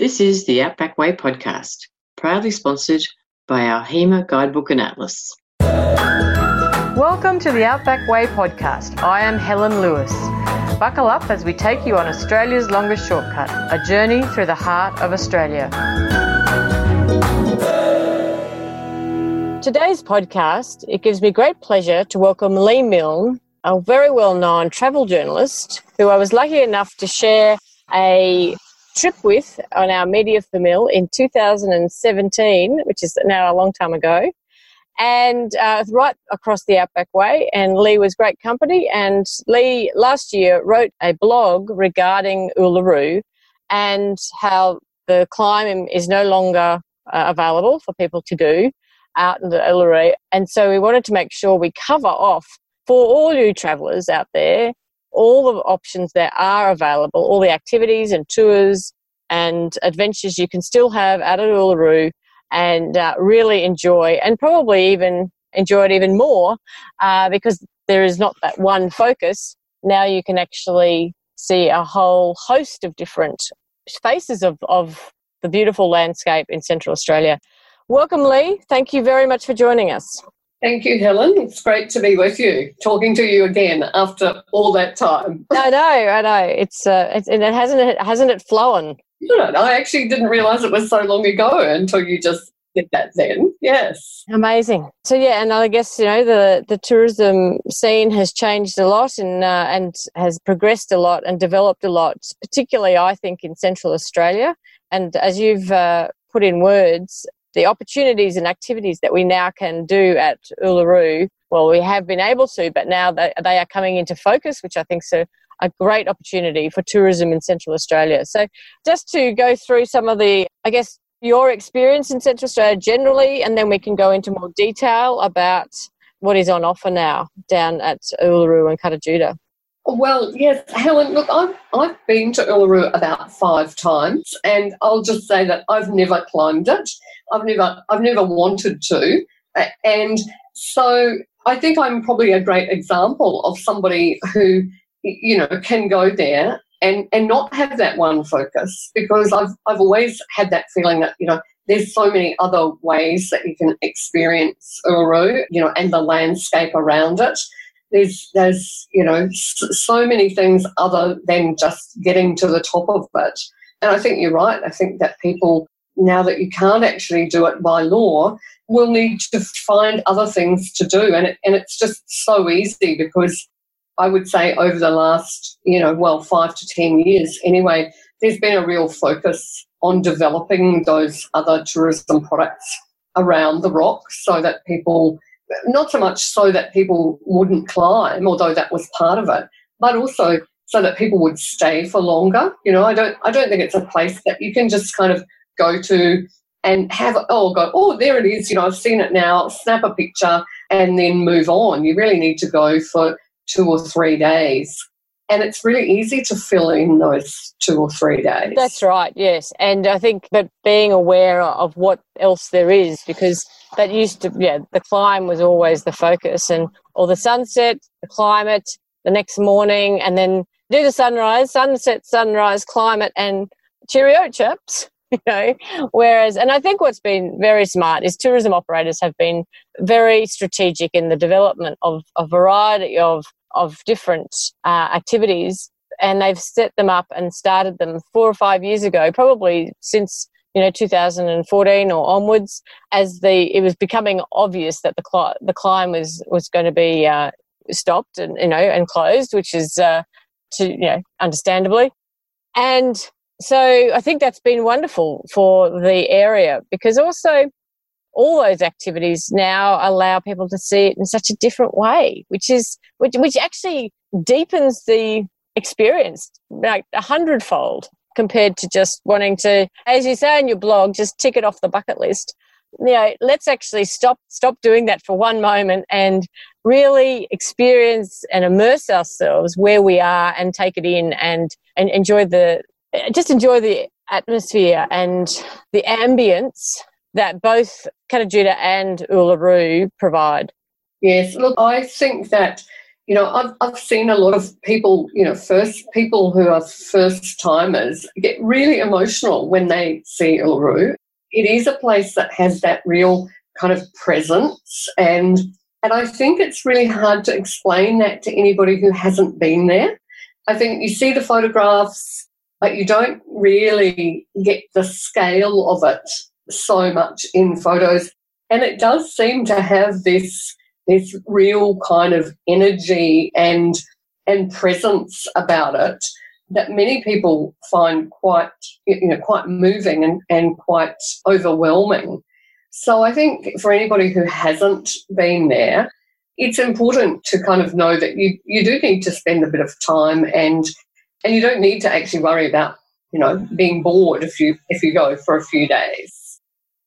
This is the Outback Way podcast, proudly sponsored by our HEMA Guidebook and Atlas. Welcome to the Outback Way podcast. I am Helen Lewis. Buckle up as we take you on Australia's longest shortcut, a journey through the heart of Australia. Today's podcast, it gives me great pleasure to welcome Lee Mylne, a very well-known travel journalist who I was lucky enough to share a trip with on our Media famil in 2017, which is now a long time ago, and uh, right across the Outback Way. And Lee was great company. And Lee last year wrote a blog regarding Uluru and how the climb is no longer uh, available for people to do out in the Uluru. And so we wanted to make sure we cover off for all you travellers out there all the options that are available, all the activities and tours and adventures you can still have at Uluru and uh, really enjoy and probably even enjoy it even more uh, because there is not that one focus. Now you can actually see a whole host of different faces of, of the beautiful landscape in Central Australia. Welcome, Lee. Thank you very much for joining us. Thank you, Helen. It's great to be with you, talking to you again after all that time. I know, I know. It's, uh, it's and it hasn't it hasn't it flown? Good. I actually didn't realise it was so long ago until you just did that then. Yes. Amazing. So yeah, and I guess you know the the tourism scene has changed a lot and uh, and has progressed a lot and developed a lot, particularly I think in Central Australia. And as you've uh, put in words, the opportunities and activities that we now can do at Uluru, well, we have been able to, but now they, are coming into focus, which I think is a, a great opportunity for tourism in Central Australia. So, just to go through some of the, I guess, your experience in Central Australia generally, and then we can go into more detail about what is on offer now down at Uluru and Kata Tjuta. Well, yes, Helen, look, I've, I've been to Uluru about five times, and I'll just say that I've never climbed it. I've never, I've never wanted to. And so I think I'm probably a great example of somebody who you know, can go there and, and not have that one focus because I've, I've always had that feeling that, you know, there's so many other ways that you can experience Uluru, you know, and the landscape around it. There's, there's, you know, so many things other than just getting to the top of it. And I think you're right. I think that people, now that you can't actually do it by law, will need to find other things to do. And, it, and it's just so easy because I would say over the last, you know, well, five to 10 years anyway, there's been a real focus on developing those other tourism products around the rock so that people, not so much so that people wouldn't climb, although that was part of it, but also so that people would stay for longer. You know, I don't, I don't think it's a place that you can just kind of go to and have, oh, go, oh, there it is, you know, I've seen it now, snap a picture and then move on. You really need to go for two or three days. And it's really easy to fill in those two or three days. That's right, yes. And I think that being aware of what else there is, because that used to, yeah, the climb was always the focus, and or the sunset, the climate, the next morning, and then do the sunrise, sunset, sunrise, climate, and cheerio, chaps. you know whereas and i think what's been very smart is tourism operators have been very strategic in the development of a variety of of different uh, activities and they've set them up and started them four or five years ago, probably since you know 2014 or onwards, as the it was becoming obvious that the cli- the climb was was going to be uh, stopped and you know and closed, which is uh, to you know understandably, and so I think that's been wonderful for the area because also all those activities now allow people to see it in such a different way, which is which, which actually deepens the experience like a hundredfold compared to just wanting to, as you say in your blog, just tick it off the bucket list. You know, let's actually stop stop doing that for one moment and really experience and immerse ourselves where we are and take it in and and enjoy the just enjoy the atmosphere and the ambience that both Kata Tjuta and Uluru provide? Yes, look, I think that you know, I've, I've seen a lot of people, you know, first people who are first timers get really emotional when they see Uluru. It is a place that has that real kind of presence and and I think it's really hard to explain that to anybody who hasn't been there. I think you see the photographs, but you don't really get the scale of it so much in photos. And it does seem to have this this real kind of energy and and presence about it that many people find quite you know quite moving and, and quite overwhelming. So I think for anybody who hasn't been there, it's important to kind of know that you, you do need to spend a bit of time and and you don't need to actually worry about, you know, being bored if you if you go for a few days.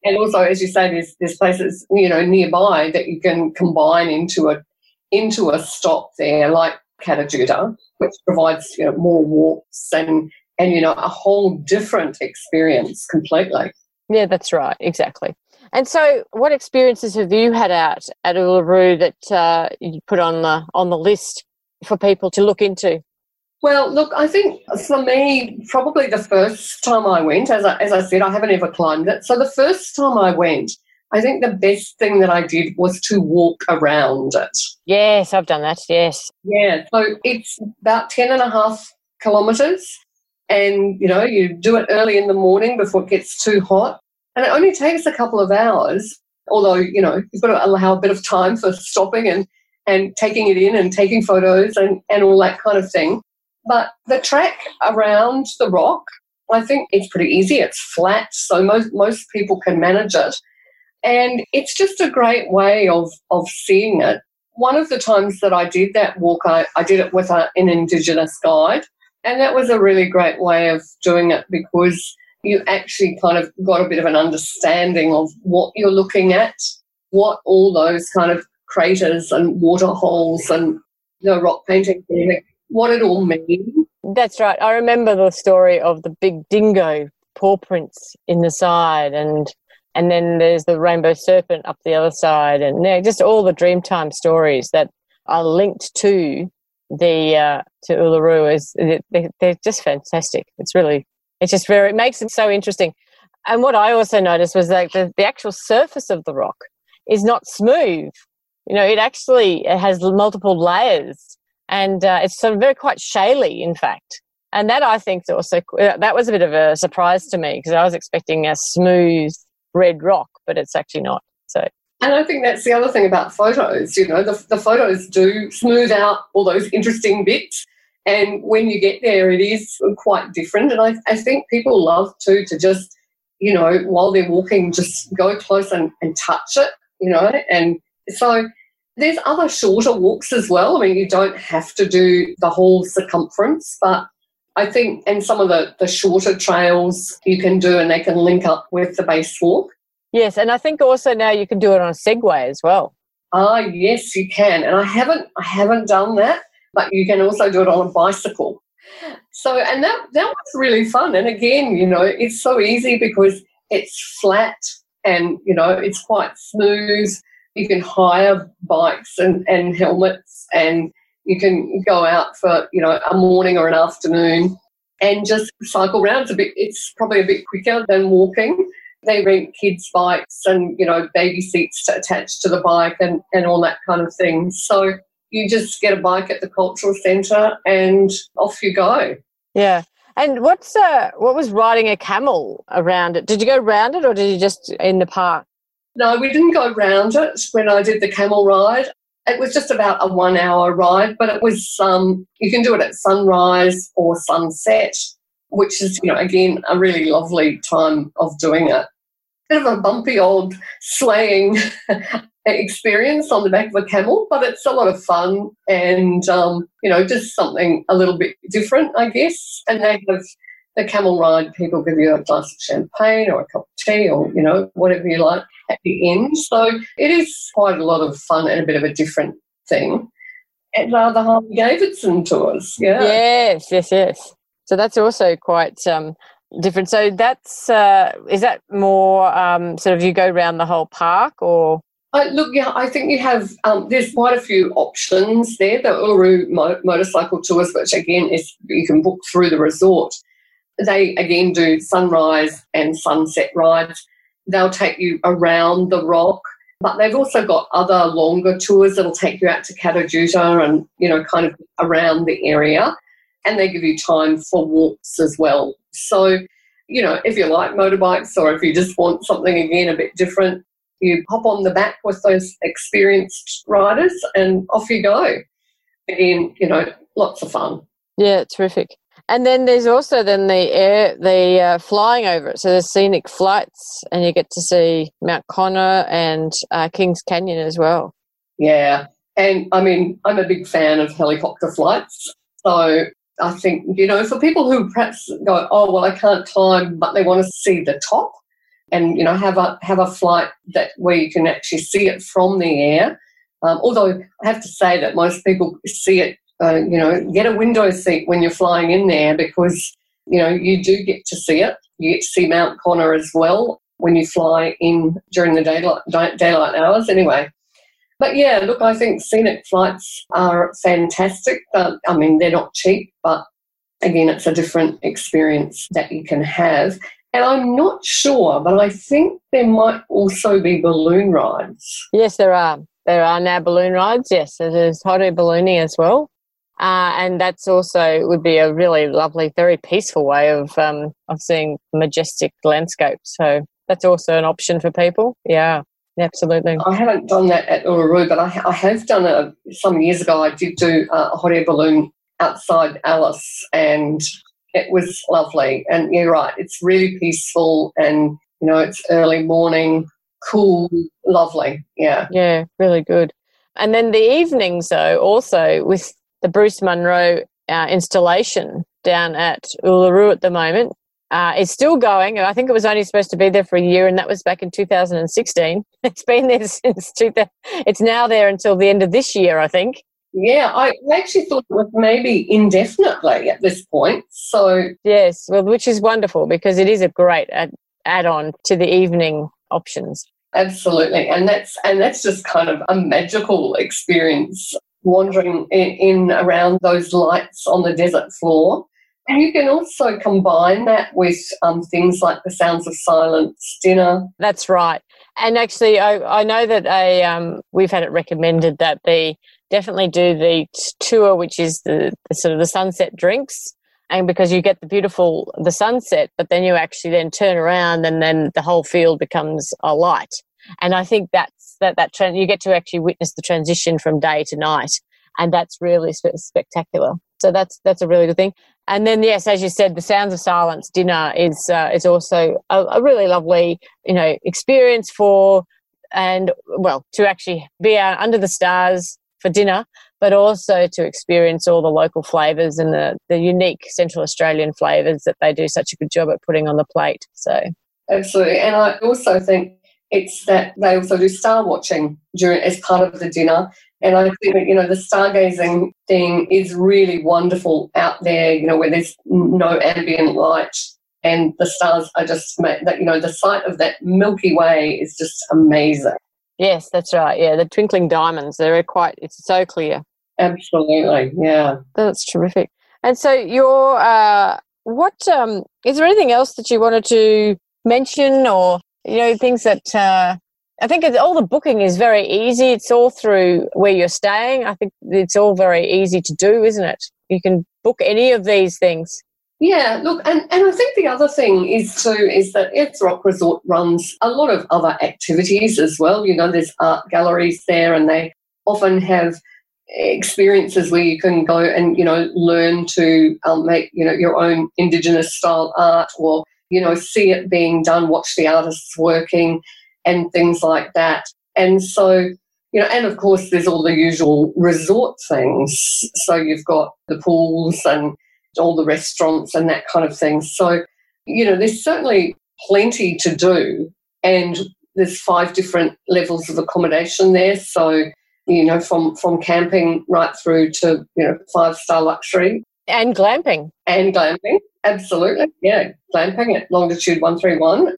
And also, as you say, there's there's places you know nearby that you can combine into a into a stop there, like Kata Tjuta, which provides you know more walks and and you know a whole different experience completely. Yeah, that's right, exactly. And so, what experiences have you had out at Uluru that uh, you put on the on the list for people to look into? Well, look, I think for me, probably the first time I went, as I, as I said, I haven't ever climbed it. So the first time I went, I think the best thing that I did was to walk around it. Yes, I've done that. Yes. Yeah. So it's about 10 and a half kilometres. And, you know, you do it early in the morning before it gets too hot. And it only takes a couple of hours, although, you know, you've got to allow a bit of time for stopping and, and taking it in and taking photos and, and all that kind of thing. But the track around the rock, I think it's pretty easy. It's flat, so most most people can manage it. And it's just a great way of, of seeing it. One of the times that I did that walk, I, I did it with a, an Indigenous guide. And that was a really great way of doing it because you actually kind of got a bit of an understanding of what you're looking at, what all those kind of craters and water holes and know, rock painting what it all means. That's right. I remember the story of the big dingo paw prints in the side and and then there's the rainbow serpent up the other side and yeah, just all the dreamtime stories that are linked to the uh, to Uluru is they, they're just fantastic. It's really it's just very it makes it so interesting. And what I also noticed was that the, the actual surface of the rock is not smooth. You know, it actually it has multiple layers and uh, it's sort of very quite shaly, in fact. And that I think also uh, that was a bit of a surprise to me because I was expecting a smooth red rock, but it's actually not. So. And I think that's the other thing about photos. You know, the, the photos do smooth out all those interesting bits. And when you get there, it is quite different. And I, I think people love too to just, you know, while they're walking, just go close and, and touch it, you know. And so there's other shorter walks as well. I mean, you don't have to do the whole circumference, but I think, and some of the, the shorter trails you can do and they can link up with the base walk. Yes, and I think also now you can do it on a Segway as well. Ah, yes, you can. And I haven't I haven't done that, but you can also do it on a bicycle. So and that that was really fun. And again, you know, it's so easy because it's flat and you know it's quite smooth you can hire bikes and, and helmets and you can go out for you know a morning or an afternoon and just cycle around. A bit it's probably a bit quicker than walking. They rent kids' bikes and you know baby seats to attach to the bike and, and all that kind of thing. So you just get a bike at the cultural centre and off you go. Yeah. And what's uh, what was riding a camel around it? Did you go round it or did you just in the park? No, we didn't go round it when I did the camel ride. It was just about a one hour ride, but it was um you can do it at sunrise or sunset, which is, you know, again a really lovely time of doing it. Bit of a bumpy old slaying experience on the back of a camel, but it's a lot of fun and um, you know, just something a little bit different, I guess. And they have the camel ride, people give you a glass of champagne or a cup of tea or, you know, whatever you like at the end. So it is quite a lot of fun and a bit of a different thing. And the Harley Davidson tours, yeah. Yes, yes, yes. So that's also quite um, different. So that's, uh, is that more um, sort of you go around the whole park or? Uh, look, yeah, I think you have. Um, there's quite a few options there. The Uluru mo- motorcycle tours, which again is you can book through the resort. They again do sunrise and sunset rides. They'll take you around the rock, but they've also got other longer tours that'll take you out to Kata Tjuta and you know kind of around the area, and they give you time for walks as well. So, you know, if you like motorbikes or if you just want something again a bit different, you hop on the back with those experienced riders and off you go. Again, you know, lots of fun. Yeah, terrific. And then there's also then the air, the uh, flying over it. So there's scenic flights, and you get to see Mount Connor and uh, Kings Canyon as well. Yeah, and I mean, I'm a big fan of helicopter flights. So I think you know, for people who perhaps go, oh well, I can't climb, but they want to see the top, and you know, have a have a flight that where you can actually see it from the air. Um, although I have to say that most people see it uh, you know, get a window seat when you're flying in there because, you know, you do get to see it. You get to see Mount Connor as well when you fly in during the daylight, daylight hours anyway. But yeah, look, I think scenic flights are fantastic. Uh, I mean, they're not cheap, but again, it's a different experience that you can have. And I'm not sure, but I think there might also be balloon rides. Yes, there are. There are now balloon rides. Yes, there's hot air ballooning as well. Uh, and that's also would be a really lovely, very peaceful way of um, of seeing majestic landscapes. So that's also an option for people. Yeah, absolutely. I haven't done that at Uluru, but I, I have done it some years ago. I did do a hot air balloon outside Alice, and it was lovely. And you're right, it's really peaceful, and you know, it's early morning, cool, lovely. Yeah, yeah, really good. And then the evenings, though, also with the Bruce Munro uh, installation down at Uluru at the moment. Uh, is still going. I think it was only supposed to be there for a year, and that was back in 2016. It's been there since 2000. It's now there until the end of this year, I think. Yeah, I actually thought it was maybe indefinitely at this point. So yes, well, which is wonderful because it is a great add, add-on to the evening options. Absolutely, and that's and that's just kind of a magical experience wandering in, in around those lights on the desert floor. And you can also combine that with um, things like the Sounds of Silence dinner. That's right. And actually, I, I know that um, we've had it recommended that they definitely do the tour, which is the, the sort of the sunset drinks. And because you get the beautiful the sunset, but then you actually then turn around and then the whole field becomes a light. And I think that's that that trend you get to actually witness the transition from day to night, and that's really spectacular. So that's that's a really good thing. And then yes, as you said, the Sounds of Silence dinner is uh, is also a, a really lovely you know experience for and well to actually be out under the stars for dinner, but also to experience all the local flavours and the, the unique Central Australian flavours that they do such a good job at putting on the plate. So absolutely, and I also think it's that they also do star watching during as part of the dinner. And I think that, you know, the stargazing thing is really wonderful out there, you know, where there's no ambient light and the stars are just, that you know, the sight of that Milky Way is just amazing. Yes, that's right. Yeah, the twinkling diamonds, they're quite, it's so clear. Absolutely, yeah. That's terrific. And so your, uh, what, um, is there anything else that you wanted to mention or you know things that uh, I think all the booking is very easy. It's all through where you're staying. I think it's all very easy to do, isn't it? You can book any of these things. Yeah, look, and, and I think the other thing is too is that Ayers Rock Resort runs a lot of other activities as well. You know, there's art galleries there, and they often have experiences where you can go and you know learn to um, make you know your own indigenous style art or you know, see it being done, watch the artists working, and things like that. And so, you know, and of course, there's all the usual resort things. So you've got the pools and all the restaurants and that kind of thing. So, you know, there's certainly plenty to do. And there's five different levels of accommodation there. So, you know, from, from camping right through to, you know, five star luxury. And glamping. And glamping. Absolutely, yeah. Glamping at longitude 131.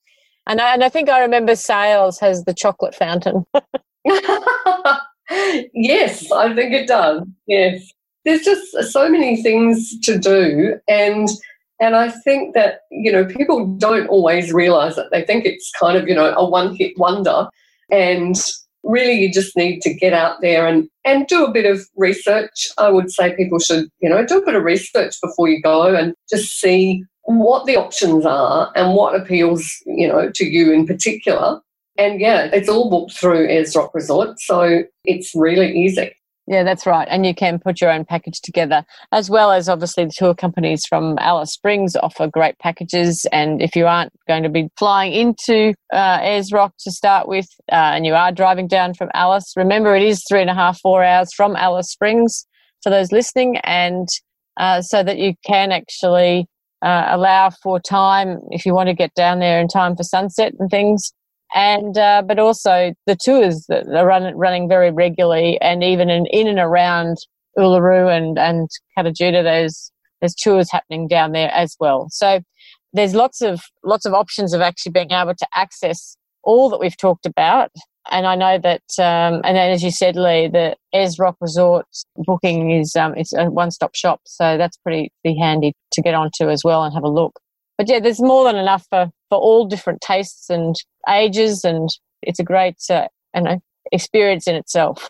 And I, and I think I remember Sails has the chocolate fountain. yes, I think it does. Yes. There's just so many things to do and and I think that, you know, people don't always realize that. They think it's kind of, you know, a one hit wonder. And really you just need to get out there and, and do a bit of research. I would say people should, you know, do a bit of research before you go and just see what the options are and what appeals, you know, to you in particular. And yeah, it's all booked through Ayers Rock Resort, so it's really easy. Yeah, that's right. And you can put your own package together, as well as obviously the tour companies from Alice Springs offer great packages. And if you aren't going to be flying into uh, Ayers Rock to start with, uh, and you are driving down from Alice, remember it is three and a half, four hours from Alice Springs for those listening, and uh, so that you can actually uh, allow for time if you want to get down there in time for sunset and things and uh, but also the tours that are run, running very regularly, and even in, in and around Uluru and and Kata Tjuta, there's there's tours happening down there as well. So there's lots of lots of options of actually being able to access all that we've talked about. And I know that, um, and then as you said, Lee, the Ayers Rock Resort booking is um, it's a one-stop shop, so that's pretty handy to get onto as well and have a look. But yeah, there's more than enough for for all different tastes and ages, and it's a great, uh, know, experience in itself.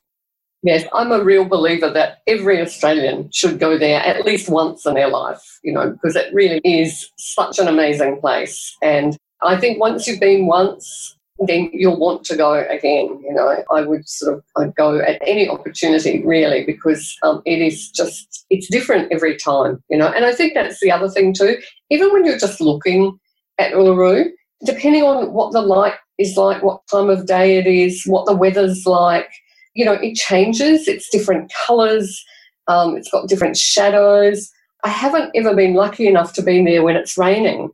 Yes, I'm a real believer that every Australian should go there at least once in their life, you know, because it really is such an amazing place. And I think once you've been once, then you'll want to go again. You know, I would sort of I'd go at any opportunity really because um, it is just it's different every time. You know, and I think that's the other thing too. Even when you're just looking at Uluru, depending on what the light is like, what time of day it is, what the weather's like, you know, it changes. It's different colours. Um, it's got different shadows. I haven't ever been lucky enough to be there when it's raining.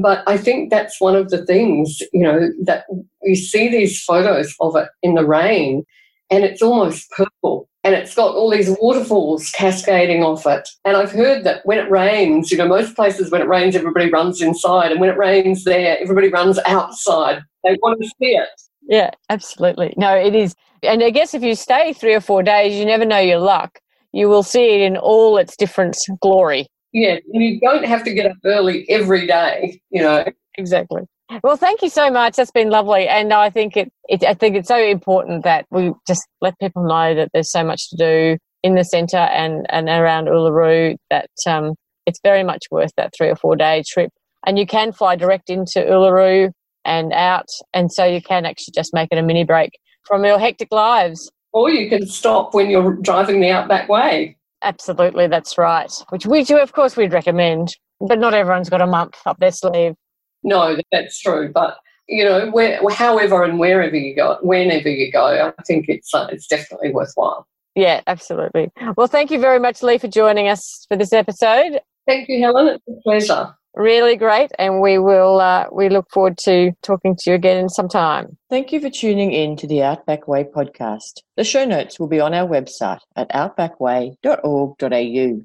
But I think that's one of the things, you know, that you see these photos of it in the rain and it's almost purple and it's got all these waterfalls cascading off it. And I've heard that when it rains, you know, most places when it rains, everybody runs inside, and when it rains there, everybody runs outside. They want to see it. Yeah, absolutely. No, it is. And I guess if you stay three or four days, you never know your luck. You will see it in all its different glory. Yeah, you don't have to get up early every day, you know. Exactly. Well, thank you so much. That's been lovely, and I think it, it. I think it's so important that we just let people know that there's so much to do in the centre and and around Uluru. That um, it's very much worth that three or four day trip, and you can fly direct into Uluru and out, and so you can actually just make it a mini break from your hectic lives. Or you can stop when you're driving the outback way. Absolutely, that's right. Which we do, of course, we'd recommend, but not everyone's got a month up their sleeve. No, that's true. But you know, where, however and wherever you go, whenever you go, I think it's uh, it's definitely worthwhile. Yeah, absolutely. Well, thank you very much, Lee, for joining us for this episode. Thank you, Helen. It's a pleasure. Really great, and we will uh, we look forward to talking to you again in some time. Thank you for tuning in to the Outback Way podcast. The show notes will be on our website at outbackway.org.au.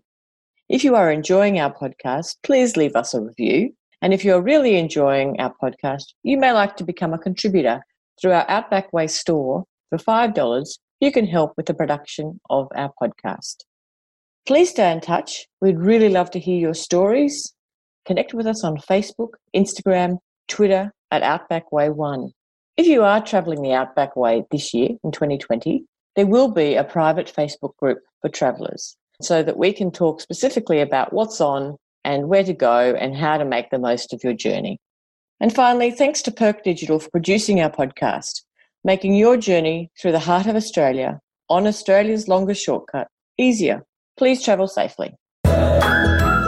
If you are enjoying our podcast, please leave us a review and if you're really enjoying our podcast, you may like to become a contributor through our Outback Way store. For $5, you can help with the production of our podcast. Please stay in touch. We'd really love to hear your stories. Connect with us on Facebook, Instagram, Twitter at Outback Way One. If you are travelling the Outback Way this year in 2020, there will be a private Facebook group for travellers so that we can talk specifically about what's on and where to go and how to make the most of your journey. And finally, thanks to Perk Digital for producing our podcast, making your journey through the heart of Australia on Australia's longest shortcut easier. Please travel safely.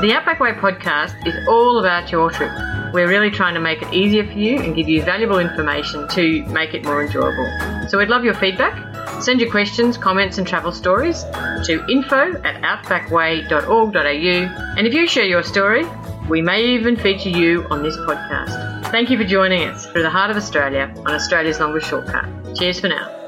The Outback Way podcast is all about your trip. We're really trying to make it easier for you and give you valuable information to make it more enjoyable. So we'd love your feedback. Send your questions, comments, and travel stories to info at outbackway.org.au. And if you share your story, we may even feature you on this podcast. Thank you for joining us through the heart of Australia on Australia's longest shortcut. Cheers for now.